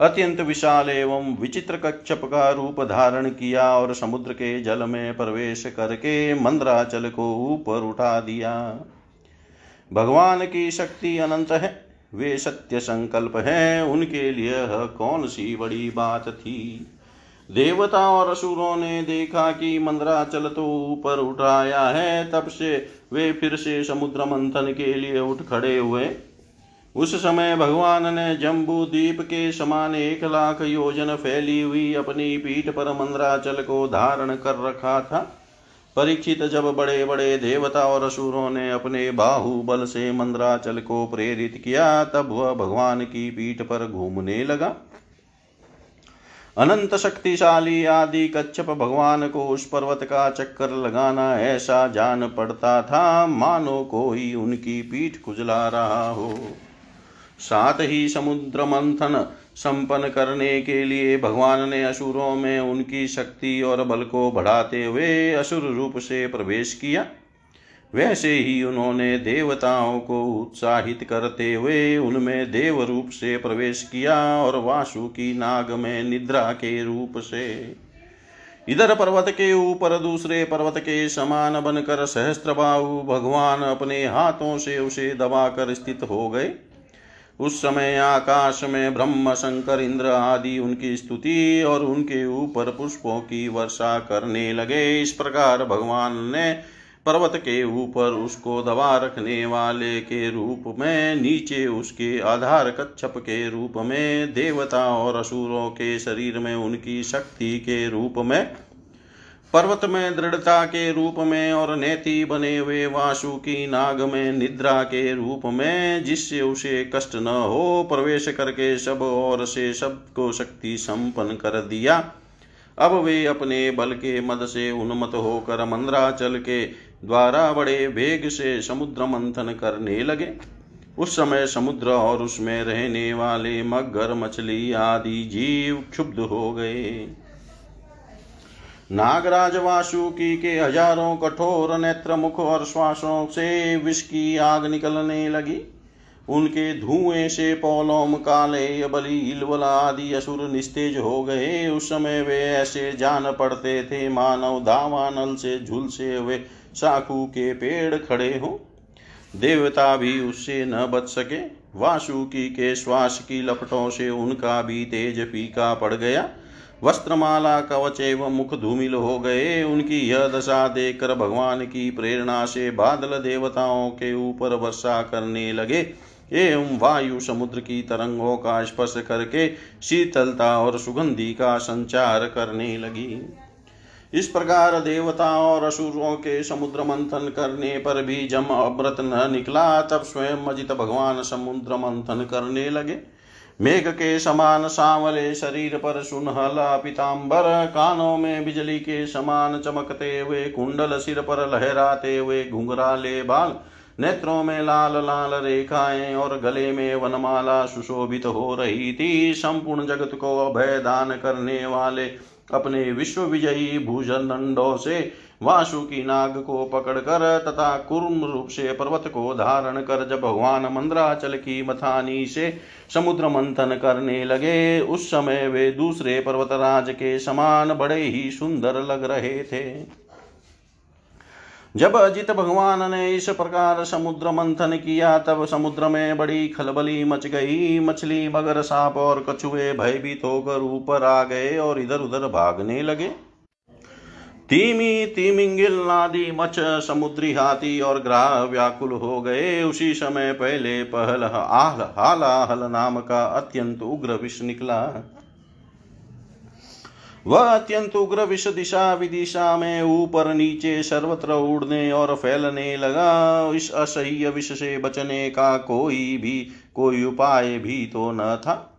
अत्यंत विशाल एवं विचित्र कच्छप का रूप धारण किया और समुद्र के जल में प्रवेश करके मंद्राचल को ऊपर उठा दिया। भगवान की शक्ति अनंत है। वे सत्य संकल्प है। उनके लिए कौन सी बड़ी बात थी? देवता और असुरों ने देखा कि मंद्राचल तो ऊपर उठाया है। तब से वे फिर से समुद्र मंथन के लिए उठ खड़े हुए। उस समय भगवान ने जम्बू द्वीप के समान एक लाख योजन फैली हुई अपनी पीठ पर मंद्राचल को धारण कर रखा था। परीक्षित जब बड़े बड़े देवता और असुरों ने अपने बाहुबल से मंद्राचल को प्रेरित किया, तब वह भगवान की पीठ पर घूमने लगा। अनंत शक्तिशाली आदि कच्छप भगवान को उस पर्वत का चक्कर लगाना ऐसा जान पड़ता था, मानो कोई उनकी पीठ खुजला रहा हो। साथ ही समुद्र मंथन संपन्न करने के लिए भगवान ने असुरों में उनकी शक्ति और बल को बढ़ाते हुए असुर रूप से प्रवेश किया। वैसे ही उन्होंने देवताओं को उत्साहित करते हुए उनमें देव रूप से प्रवेश किया और वासु की नाग में निद्रा के रूप से। इधर पर्वत के ऊपर दूसरे पर्वत के समान बनकर सहस्त्रबाहु भगवान अपने हाथों से उसे दबाकर स्थित हो गए। उस समय आकाश में ब्रह्म, शंकर, इंद्र आदि उनकी स्तुति और उनके ऊपर पुष्पों की वर्षा करने लगे। इस प्रकार भगवान ने पर्वत के ऊपर उसको दबा रखने वाले के रूप में, नीचे उसके आधार कच्छप के रूप में, देवता और असुरों के शरीर में उनकी शक्ति के रूप में पर्वत में दृढ़ता के रूप में और नेति बने हुए वासु की नाग में निद्रा के रूप में, जिससे उसे कष्ट न हो, प्रवेश करके सब और से सबको शक्ति संपन्न कर दिया। अब वे अपने बल के मद से उन्मत होकर मंद्राचल के द्वारा बड़े वेग से समुद्र मंथन करने लगे। उस समय समुद्र और उसमें रहने वाले मगर मछली आदि जीव क्षुब्ध हो गए। नागराज वासुकी के हज़ारों कठोर नेत्र मुख और श्वासों से विष की आग निकलने लगी। उनके धुएँ से पौलोम काले बलि इलवला आदि असुर निस्तेज हो गए। उस समय वे ऐसे जान पड़ते थे, मानव धावानल से झुलसे हुए साखू के पेड़ खड़े हो। देवता भी उससे न बच सके। वासुकी के श्वास की लपटों से उनका भी तेज फीका पड़ गया। वस्त्रमाला कवच एवं मुख धूमिल हो गए। उनकी यह दशा देखकर भगवान की प्रेरणा से बादल देवताओं के ऊपर वर्षा करने लगे। एवं वायु समुद्र की तरंगों का स्पर्श करके शीतलता और सुगंधि का संचार करने लगी। इस प्रकार देवताओं और असुरों के समुद्र मंथन करने पर भी जम अव्रत न निकला, तब स्वयं अजित भगवान समुद्र मंथन करने लगे। मेघ के समान सांवले शरीर पर सुनहला पिताम्बर कानों में बिजली के समान चमकते हुए कुंडल सिर पर लहराते हुए घुंघराले बाल, नेत्रों में लाल लाल रेखाएँ और गले में वनमाला सुशोभित हो रही थी। संपूर्ण जगत को अभय दान करने वाले अपने विश्व विजयी भूषण से वासुकी नाग को पकड़कर तथा कुर्म रूप से पर्वत को धारण कर जब भगवान मंद्राचल की मथानी से समुद्र मंथन करने लगे, उस समय वे दूसरे पर्वतराज के समान बड़े ही सुंदर लग रहे थे। जब अजित भगवान ने इस प्रकार समुद्र मंथन किया, तब समुद्र में बड़ी खलबली मच गई। मछली, मगर सांप और कछुए भयभीत होकर ऊपर आ गए और इधर उधर भागने लगे। तीमी तीमिंगिल आदि मच समुद्री हाथी और ग्राह व्याकुल हो गए। उसी समय पहले पहल आह हालाहल नाम का अत्यंत उग्र विष निकला। वह अत्यंत उग्र विष दिशा विदिशा में ऊपर नीचे सर्वत्र उड़ने और फैलने लगा। इस असह्य विष से बचने का कोई भी कोई उपाय भी तो न था।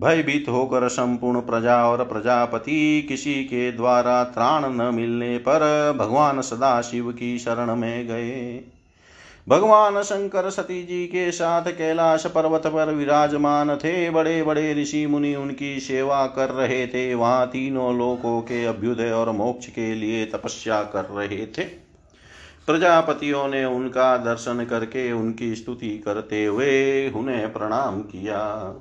भयभीत होकर संपूर्ण प्रजा और प्रजापति किसी के द्वारा त्राण न मिलने पर भगवान सदा शिव की शरण में गए। भगवान शंकर सती जी के साथ कैलाश पर्वत पर विराजमान थे। बड़े बड़े ऋषि मुनि उनकी सेवा कर रहे थे। वहाँ तीनों लोकों के अभ्युदय और मोक्ष के लिए तपस्या कर रहे थे। प्रजापतियों ने उनका दर्शन करके उनकी स्तुति करते हुए उन्हें प्रणाम किया।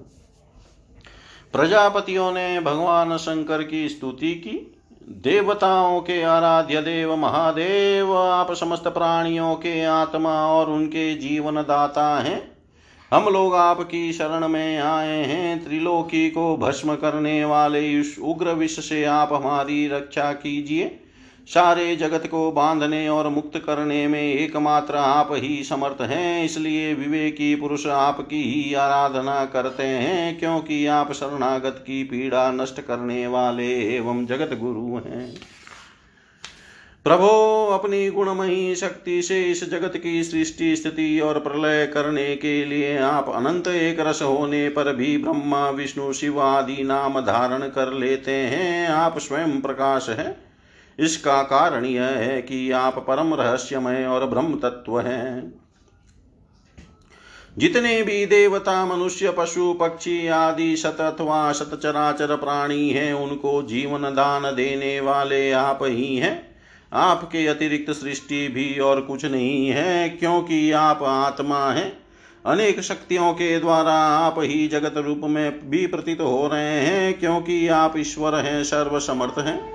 प्रजापतियों ने भगवान शंकर की स्तुति की। देवताओं के आराध्य देव, महादेव, आप समस्त प्राणियों के आत्मा और उनके जीवन दाता हैं। हम लोग आपकी शरण में आए हैं। त्रिलोकी को भस्म करने वाले उग्र विष से आप हमारी रक्षा कीजिए। सारे जगत को बांधने और मुक्त करने में एकमात्र आप ही समर्थ हैं, इसलिए विवेकी पुरुष आपकी ही आराधना करते हैं, क्योंकि आप शरणागत की पीड़ा नष्ट करने वाले एवं जगत गुरु हैं। प्रभो, अपनी गुणमयी शक्ति से इस जगत की सृष्टि, स्थिति और प्रलय करने के लिए आप अनंत एक रस होने पर भी ब्रह्मा, विष्णु, शिव आदि नाम धारण कर लेते हैं। आप स्वयं प्रकाश है। इसका कारण यह है कि आप परम रहस्यमय और ब्रह्म तत्व हैं। जितने भी देवता, मनुष्य, पशु, पक्षी आदि शत अथवा शत चराचर प्राणी हैं, उनको जीवन दान देने वाले आप ही हैं। आपके अतिरिक्त सृष्टि भी और कुछ नहीं है, क्योंकि आप आत्मा हैं। अनेक शक्तियों के द्वारा आप ही जगत रूप में भी प्रतीत हो रहे हैं, क्योंकि आप ईश्वर हैं, सर्वसमर्थ हैं।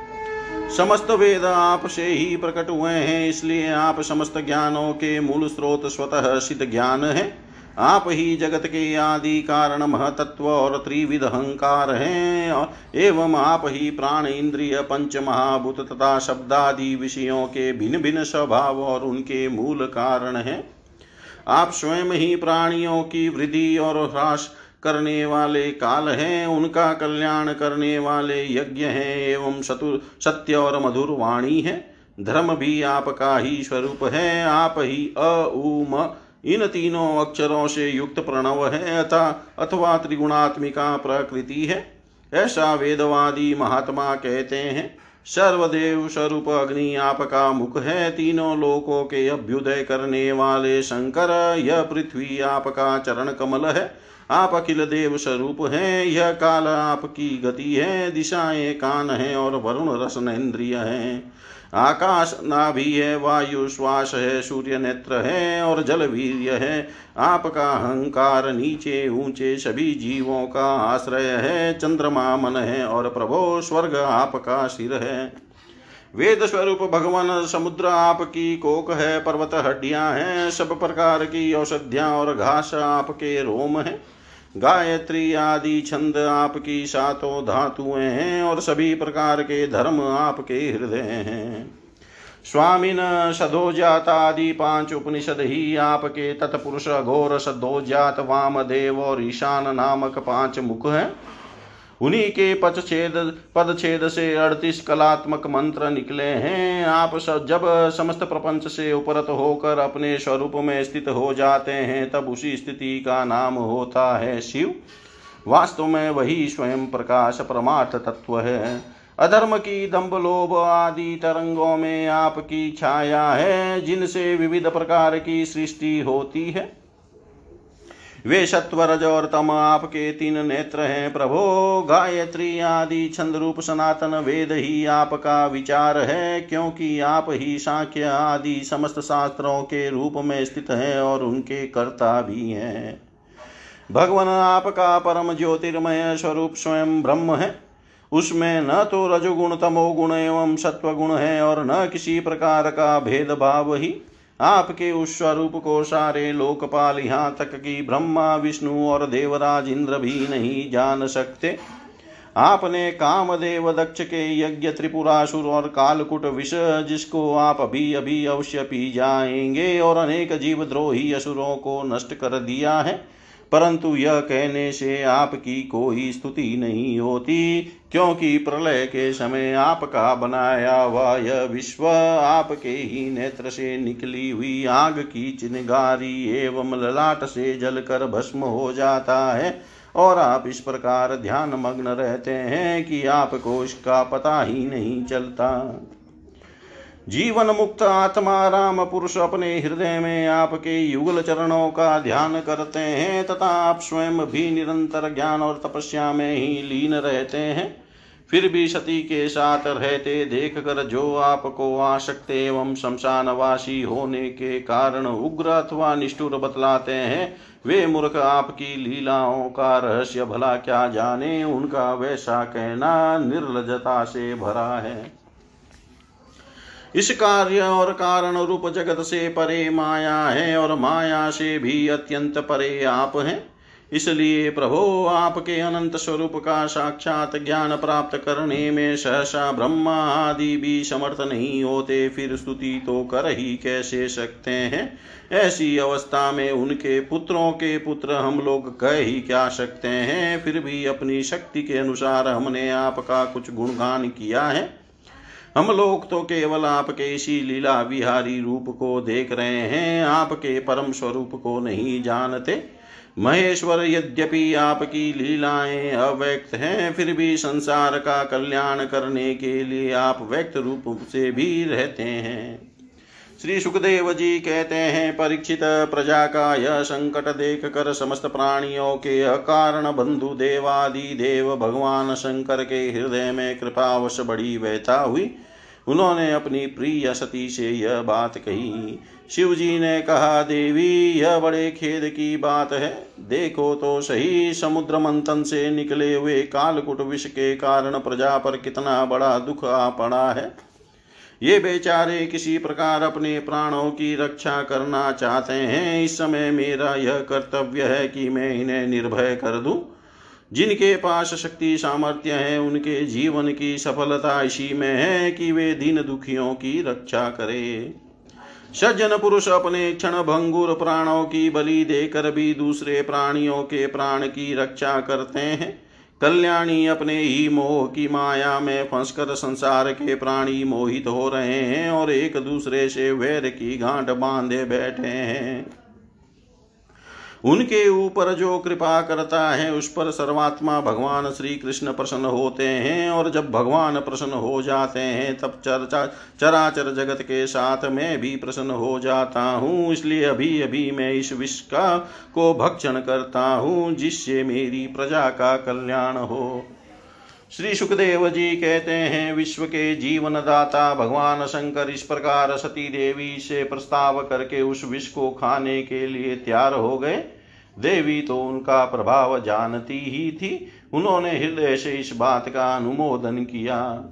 समस्त वेद आप से ही प्रकट हुए हैं, इसलिए आप समस्त ज्ञानों के मूल स्रोत स्वतः सिद्ध ज्ञान है। आप ही जगत के आदि कारण महतत्व और त्रिविध अहंकार हैं एवं आप ही प्राण इंद्रिय, पंच महाभूत तथा शब्दादि विषयों के भिन्न भिन्न स्वभाव और उनके मूल कारण हैं। आप स्वयं ही प्राणियों की वृद्धि और ह्रास करने वाले काल हैं, उनका कल्याण करने वाले यज्ञ हैं, एवं शतु सत्य और मधुर वाणी है। धर्म भी आपका ही स्वरूप है, आप ही अ उम इन तीनों अक्षरों से युक्त प्रणव है, अथा, अथवा त्रिगुणात्मिका प्रकृति है। ऐसा वेदवादी महात्मा कहते हैं, सर्वदेव स्वरूप अग्नि आपका मुख है, तीनों लोकों के अभ्युदय करने वाले शंकर, यह पृथ्वी आपका चरण कमल है। आप अखिल देव स्वरूप हैं, यह काल आपकी गति है, दिशाएँ कान है और वरुण रसन इंद्रिय है। आकाश नाभि है, वायु श्वास है, सूर्य नेत्र है और जल वीर्य है। आपका अहंकार नीचे ऊँचे सभी जीवों का आश्रय है, चंद्रमा मन है और प्रभो स्वर्ग आपका सिर है। वेद स्वरूप भगवान, समुद्र आपकी कोक है, पर्वत हड्डियाँ हैं, सब प्रकार की औषधियाँ और घास आपके रोम है। गायत्री आदि छंद आपकी सातों धातुएँ हैं और सभी प्रकार के धर्म आपके हृदय हैं। स्वामीन सदोजात आदि पाँच उपनिषद ही आपके तत्पुरुष, घोर सदोजात, वामदेव और ईशान नामक पाँच मुख हैं। उन्हीं के पदछेद पदछेद से अड़तीस कलात्मक मंत्र निकले हैं। आप सब जब समस्त प्रपंच से उपरत होकर अपने स्वरूप में स्थित हो जाते हैं, तब उसी स्थिति का नाम होता है शिव। वास्तव में वही स्वयं प्रकाश परमार्थ तत्व है। अधर्म की दम्भ लोभ आदि तरंगों में आपकी छाया है, जिनसे विविध प्रकार की सृष्टि होती है। वे सत्व रज और तम आपके तीन नेत्र हैं प्रभो गायत्री आदि छंद रूप सनातन वेद ही आपका विचार है क्योंकि आप ही सांख्य आदि समस्त शास्त्रों के रूप में स्थित हैं और उनके कर्ता भी हैं। भगवान आपका परम ज्योतिर्मय स्वरूप स्वयं ब्रह्म है। उसमें न तो रजोगुण, तमोगुण एवं सत्वगुण है और न किसी प्रकार का भेदभाव ही। आपके उस स्वरूप को सारे लोकपाल यहाँ तक कि ब्रह्मा, विष्णु और देवराज इंद्र भी नहीं जान सकते। आपने कामदेव दक्ष के यज्ञ, त्रिपुरासुर और कालकुट विष जिसको आप अभी अभी अवश्य पी जाएँगे और अनेक जीवद्रोही असुरों को नष्ट कर दिया है, परंतु यह कहने से आपकी कोई स्तुति नहीं होती। क्योंकि प्रलय के समय आपका बनाया हुआ यह विश्व आपके ही नेत्र से निकली हुई आग की चिनगारी एवं ललाट से जलकर भस्म हो जाता है। और आप इस प्रकार ध्यान मग्न रहते हैं कि आपको इसका पता ही नहीं चलता। जीवन मुक्त आत्मा राम पुरुष अपने हृदय में आपके युगल चरणों का ध्यान करते हैं, तथा आप स्वयं भी निरंतर ज्ञान और तपस्या में ही लीन रहते हैं। फिर भी सती के साथ रहते देख कर जो आपको आशक्त एवं शमशानवासी होने के कारण उग्र अथवा निष्ठुर बतलाते हैं, वे मूर्ख आपकी लीलाओं का रहस्य भला क्या जाने, उनका वैसा कहना निर्लजता से भरा है। इस कार्य और कारण रूप जगत से परे माया है और माया से भी अत्यंत परे आप हैं। इसलिए प्रभो, आपके अनंत स्वरूप का साक्षात ज्ञान प्राप्त करने में सहसा ब्रह्मा आदि भी समर्थ नहीं होते, फिर स्तुति तो कर ही कैसे सकते हैं? ऐसी अवस्था में उनके पुत्रों के पुत्र हम लोग कह ही क्या सकते हैं? फिर भी अपनी शक्ति के अनुसार हमने आपका कुछ गुणगान किया है। हम लोग तो केवल आपके इसी लीला विहारी रूप को देख रहे हैं, आपके परम स्वरूप को नहीं जानते। महेश्वर, यद्यपि आपकी लीलाएँ अव्यक्त हैं, फिर भी संसार का कल्याण करने के लिए आप व्यक्त रूप से भी रहते हैं। श्री सुखदेव जी कहते हैं, परीक्षित प्रजा का यह संकट देख कर समस्त प्राणियों के अकारण बंधु देवादि देव भगवान शंकर के हृदय में कृपावश बड़ी व्यथा हुई। उन्होंने अपनी प्रिय सती से यह बात कही। शिव जी ने कहा, देवी, यह बड़े खेद की बात है। देखो तो सही, समुद्र मंथन से निकले हुए कालकुट विष के कारण प्रजा पर कितना बड़ा दुख आ पड़ा है। ये बेचारे किसी प्रकार अपने प्राणों की रक्षा करना चाहते हैं। इस समय मेरा यह कर्तव्य है कि मैं इन्हें निर्भय कर दूँ। जिनके पास शक्ति सामर्थ्य है, उनके जीवन की सफलता इसी में है कि वे दीन दुखियों की रक्षा करें। सज्जन पुरुष अपने क्षण भंगुर प्राणों की बलि देकर भी दूसरे प्राणियों के प्राण की रक्षा करते हैं। कल्याणी अपने ही मोह की माया में फंसकर संसार के प्राणी मोहित हो रहे हैं और एक दूसरे से वैर की गांठ बांधे बैठे हैं। उनके ऊपर जो कृपा करता है, उस पर सर्वात्मा भगवान श्री कृष्ण प्रसन्न होते हैं और जब भगवान प्रसन्न हो जाते हैं, तब चर्चा, चराचर जगत के साथ मैं भी प्रसन्न हो जाता हूँ। इसलिए अभी अभी मैं इस विश्व का, को भक्षण करता हूँ, जिससे मेरी प्रजा का कल्याण हो। श्री सुखदेव जी कहते हैं, विश्व के जीवन दाता भगवान शंकर इस प्रकार सती देवी से प्रस्ताव करके उस विष को खाने के लिए तैयार हो गए। देवी तो उनका प्रभाव जानती ही थी। उन्होंने हृदय से इस बात का अनुमोदन किया।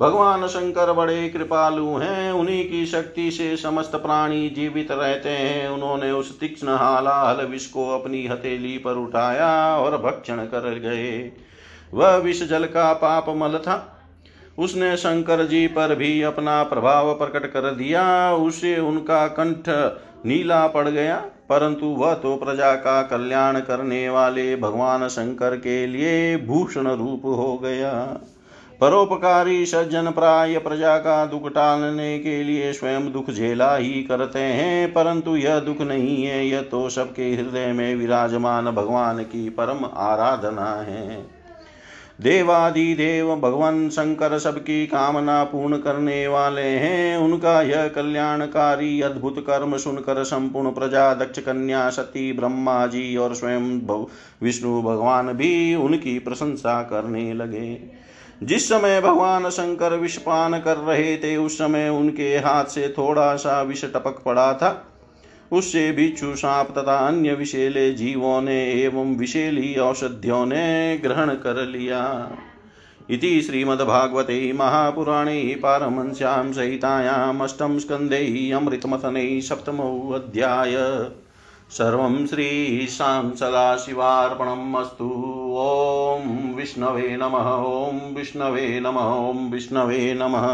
भगवान शंकर बड़े कृपालु हैं, उन्हीं की शक्ति से समस्त प्राणी जीवित रहते हैं। उन्होंने उस तीक्ष्ण हालाहल विष को अपनी हथेली पर उठाया और भक्षण कर गए। वह विष जल का पाप मल था। उसने शंकर जी पर भी अपना प्रभाव प्रकट कर दिया। उसे उनका कंठ नीला पड़ गया, परंतु वह तो प्रजा का कल्याण करने वाले भगवान शंकर के लिए भूषण रूप हो गया। परोपकारी सज्जन प्राय प्रजा का दुख टालने के लिए स्वयं दुख झेला ही करते हैं, परंतु यह दुख नहीं है। यह तो सबके हृदय में विराजमान भगवान की परम आराधना है। देवादि देव भगवान शंकर सबकी कामना पूर्ण करने वाले हैं। उनका यह कल्याणकारी अद्भुत कर्म सुनकर संपूर्ण प्रजा, दक्ष कन्या, सती, ब्रह्मा जी और स्वयं विष्णु भगवान भी उनकी प्रशंसा करने लगे। जिस समय भगवान शंकर विषपान कर रहे थे, उस समय उनके हाथ से थोड़ा सा विष टपक पड़ा था। उससे भिक्षु सांप तथा अन्य विषेले जीवों ने एवं विषेली औषधियों ने ग्रहण कर लिया। इति श्रीमद्भागवते महापुराणे पारमंस्यां सहितायाम् अष्टम स्कन्धे अमृतमथने सप्तमोऽध्याय सर्वं श्रीशां सदाशिवार्पणम् अस्तु। ॐ विष्णवे नमः, ॐ विष्णवे नमः, ॐ विष्णवे नमः।